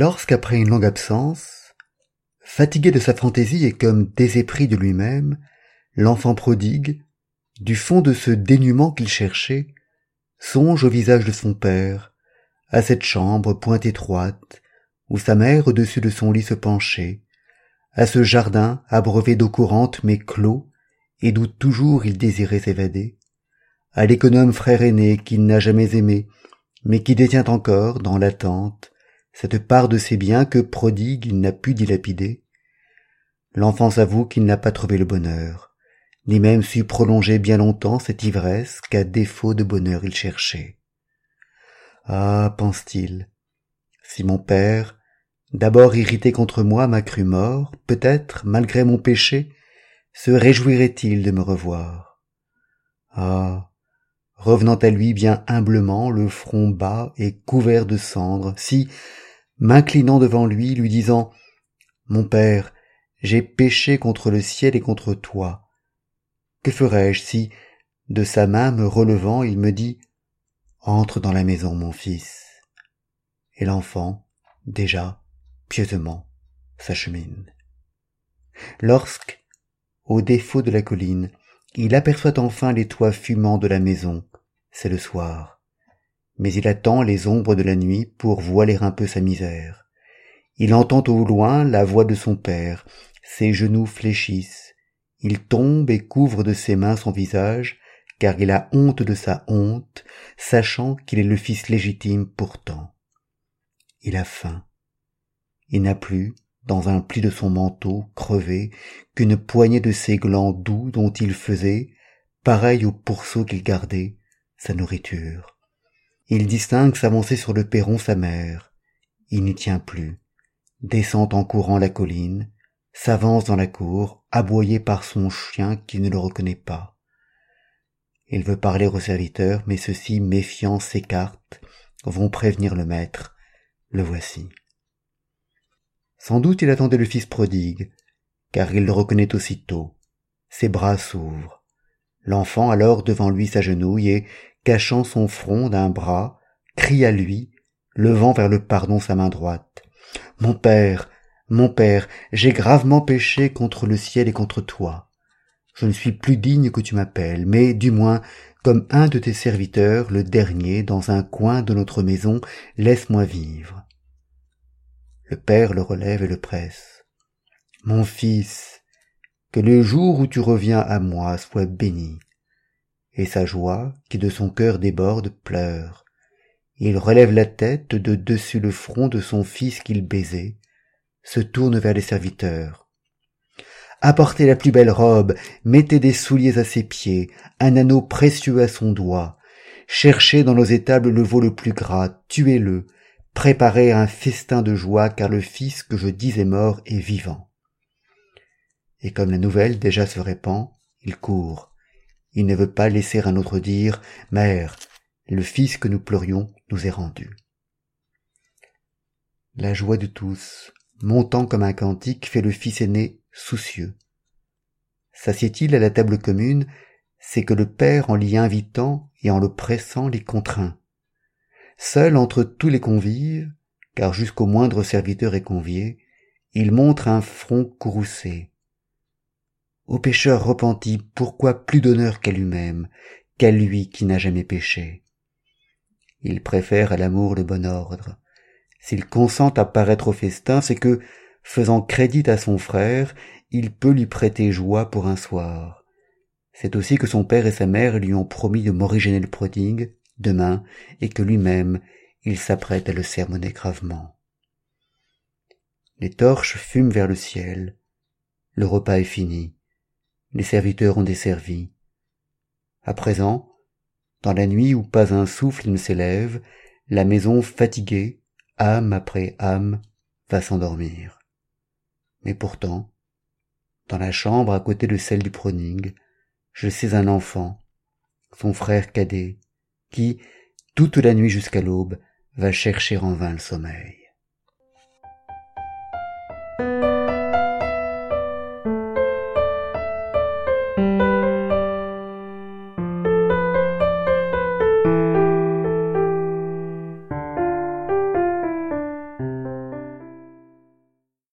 lorsqu'après une longue absence fatigué de sa fantaisie et comme désépris de lui-même l'enfant prodigue du fond de ce dénuement qu'il cherchait songe au visage de son père à cette chambre point étroite où sa mère au-dessus de son lit se penchait à ce jardin abreuvé d'eau courante mais clos et d'où toujours il désirait s'évader à l'économe frère aîné qu'il n'a jamais aimé mais qui détient encore dans l'attente cette part de ses biens que prodigue il n'a pu dilapider. L'enfant s'avoue qu'il n'a pas trouvé le bonheur ni même su prolonger bien longtemps cette ivresse qu'à défaut de bonheur il cherchait ah pense-t-il. Si mon père d'abord irrité contre moi m'a cru mort peut-être malgré mon péché se réjouirait-il de me revoir? Ah revenant à lui bien humblement le front bas et couvert de cendres si m'inclinant devant lui lui disant mon père j'ai péché contre le ciel et contre toi. Que ferais-je si de sa main me relevant il me dit entre dans la maison mon fils. Et l'enfant déjà pieusement s'achemine. Lorsque au défaut de la colline il aperçoit enfin les toits fumants de la maison c'est le soir. Mais il attend les ombres de la nuit pour voiler un peu sa misère. Il entend au loin la voix de son père. Ses genoux fléchissent. Il tombe et couvre de ses mains son visage car il a honte de sa honte sachant qu'il est le fils légitime pourtant. Il a faim. Il n'a plus dans un pli de son manteau crevé qu'une poignée de ces glands doux dont il faisait pareil au pourceau qu'il gardait sa nourriture. Il distingue s'avancer sur le perron sa mère. Il n'y tient plus. Descend en courant la colline s'avance dans la cour aboyé par son chien qui ne le reconnaît pas il veut parler aux serviteurs mais ceux-ci méfiants s'écartent vont prévenir le maître. Le voici. Sans doute il attendait le fils prodigue car il le reconnaît aussitôt. Ses bras s'ouvrent. L'enfant alors devant lui s'agenouille et cachant son front d'un bras crie à lui levant vers le pardon sa main droite mon père mon père j'ai gravement péché contre le ciel et contre toi je ne suis plus digne que tu m'appelles mais du moins comme un de tes serviteurs le dernier dans un coin de notre maison laisse-moi vivre. Le père le relève et le presse. Mon fils que le jour où tu reviens à moi soit béni. Et sa joie qui de son cœur déborde pleure. Il relève la tête de dessus le front de son fils qu'il baisait. Se tourne vers les serviteurs apportez la plus belle robe mettez des souliers à ses pieds un anneau précieux à son doigt. Cherchez dans nos étables le veau le plus gras tuez-le. Préparez un festin de joie car le fils que je disais mort est vivant. Et comme la nouvelle déjà se répand il court. Il ne veut pas laisser un autre dire mère le fils que nous pleurions nous est rendu la joie de tous montant comme un cantique fait le fils aîné soucieux. S'assied-il à la table commune c'est que le père en l'y invitant et en le pressant l'y contraint. Seul entre tous les convives car jusqu'au moindre serviteur est convié il montre un front courroucé. Au pécheur repenti pourquoi plus d'honneur qu'à lui-même qu'à lui qui n'a jamais péché? Il préfère à l'amour le bon ordre. S'il consent à paraître au festin c'est que faisant crédit à son frère il peut lui prêter joie pour un soir. C'est aussi que son père et sa mère lui ont promis de m'originer le prodigue demain et que lui-même il s'apprête à le sermonner gravement. Les torches fument vers le ciel. Le repas est fini. Les serviteurs ont desservi. À présent dans la nuit où pas un souffle ne s'élève la maison fatiguée âme après âme va s'endormir mais pourtant dans la chambre à côté de celle du pronigue je sais un enfant son frère cadet qui toute la nuit jusqu'à l'aube va chercher en vain le sommeil.